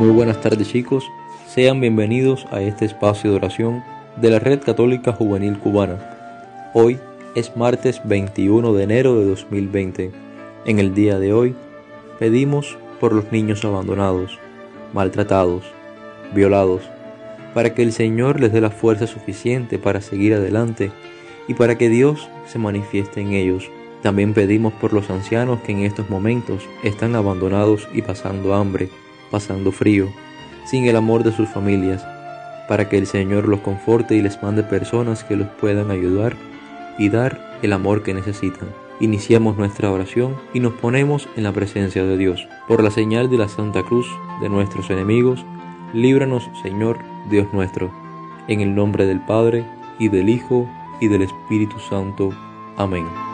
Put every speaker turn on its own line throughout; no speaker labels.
buenas tardes chicos, sean bienvenidos a este espacio de oración de la Red Católica Juvenil Cubana. Hoy es martes 21 de enero de 2020. En el día de hoy pedimos por los niños abandonados, maltratados, violados, para que el Señor les dé la fuerza suficiente para seguir adelante y para que Dios se manifieste en ellos. También pedimos por los ancianos que en estos momentos están abandonados y pasando hambre, pasando frío, sin el amor de sus familias, para que el Señor los conforte y les mande personas que los puedan ayudar y dar el amor que necesitan. Iniciamos nuestra oración y nos ponemos en la presencia de Dios. Por la señal de la Santa Cruz de nuestros enemigos, líbranos, Señor, Dios nuestro, en el nombre del Padre, y del Hijo, y del Espíritu Santo. Amén.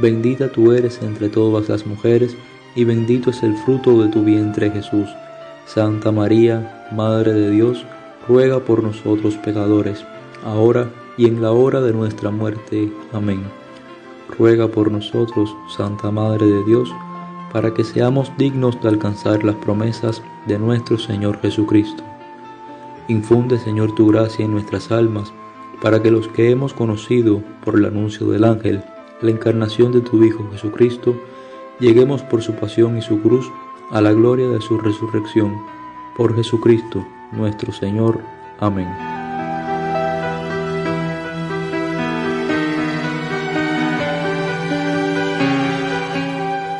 Bendita tú eres entre todas las mujeres, y bendito es el fruto de tu vientre Jesús. Santa María, Madre de Dios, ruega por nosotros pecadores, ahora y en la hora de nuestra muerte. Amén. Ruega por nosotros, Santa Madre de Dios, para que seamos dignos de alcanzar las promesas de nuestro Señor Jesucristo. Infunde, Señor, tu gracia en nuestras almas, para que los que hemos conocido por el anuncio del ángel, la encarnación de tu Hijo Jesucristo, lleguemos por su pasión y su cruz a la gloria de su resurrección. Por Jesucristo, nuestro Señor. Amén.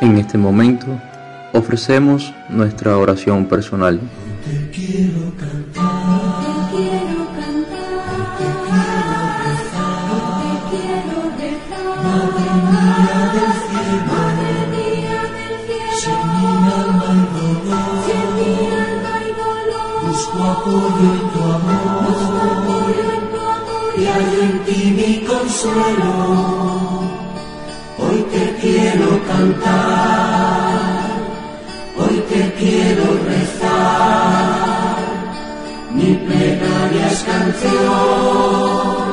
En este momento ofrecemos nuestra oración personal.
Apoyo tu amor, y hay en ti mi consuelo. Hoy te quiero cantar, hoy te quiero rezar, mi plegaria es canción,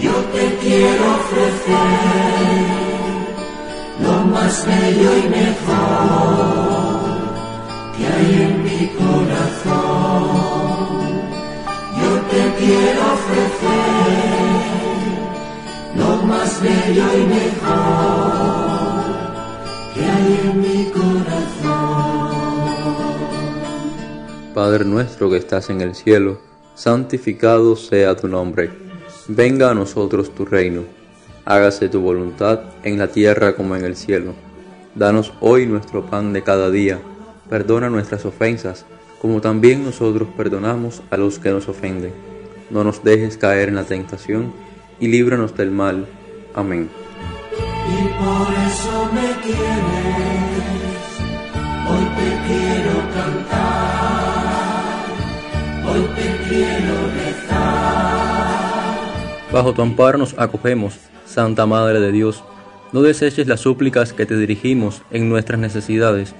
yo te quiero ofrecer lo más bello y mejor que hay en mi corazón. Quiero ofrecer lo más bello y mejor que hay en mi corazón.
Padre nuestro que estás en el cielo, santificado sea tu nombre. Venga a nosotros tu reino. Hágase tu voluntad en la tierra como en el cielo. Danos hoy nuestro pan de cada día Perdona nuestras ofensas, como también nosotros perdonamos a los que nos ofenden. No nos dejes caer en la tentación, y líbranos del mal. Amén.
Y por eso me quieres, hoy te quiero cantar, hoy te quiero rezar.
Bajo tu amparo nos acogemos, Santa Madre de Dios. No deseches las súplicas que te dirigimos en nuestras necesidades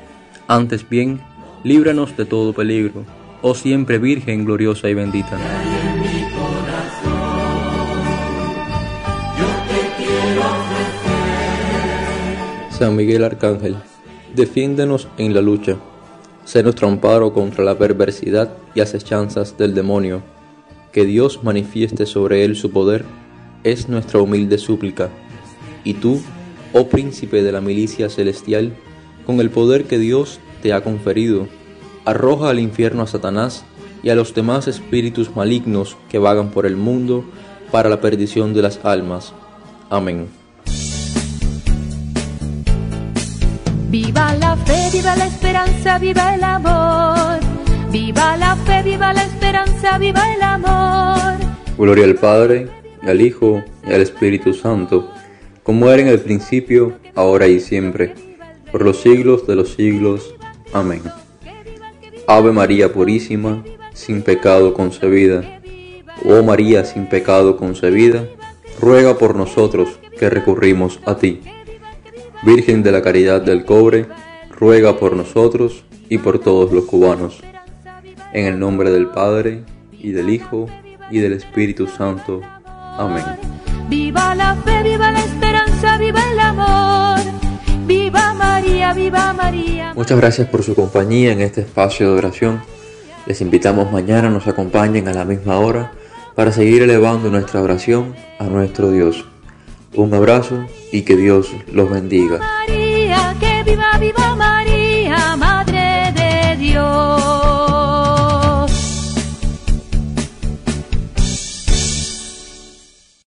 antes bien, líbranos de todo peligro, oh siempre Virgen gloriosa y bendita. San Miguel Arcángel, defiéndenos en la lucha. Sé nuestro amparo contra la perversidad y acechanzas del demonio. Que Dios manifieste sobre él su poder es nuestra humilde súplica. Y tú, oh príncipe de la milicia celestial, con el poder que Dios te ha conferido, arroja al infierno a Satanás y a los demás espíritus malignos que vagan por el mundo para la perdición de las almas. Amén.
Viva la fe, viva la esperanza, viva el amor. Viva la fe, viva la esperanza, viva el amor.
Gloria al Padre, al Hijo, y al Espíritu Santo, como era en el principio, ahora y siempre, por los siglos de los siglos. Amén. Ave María Purísima, sin pecado concebida. Oh María sin pecado concebida, ruega por nosotros que recurrimos a ti. Virgen de la Caridad del Cobre, ruega por nosotros y por todos los cubanos. En el nombre del Padre, y del Hijo, y del Espíritu Santo. Amén.
Viva la fe, viva la esperanza, viva el amor. Viva María, viva María.
Muchas gracias por su compañía en este espacio de oración. Les invitamos mañana nos acompañen a la misma hora para seguir elevando nuestra oración a nuestro Dios. Un abrazo y que Dios los bendiga.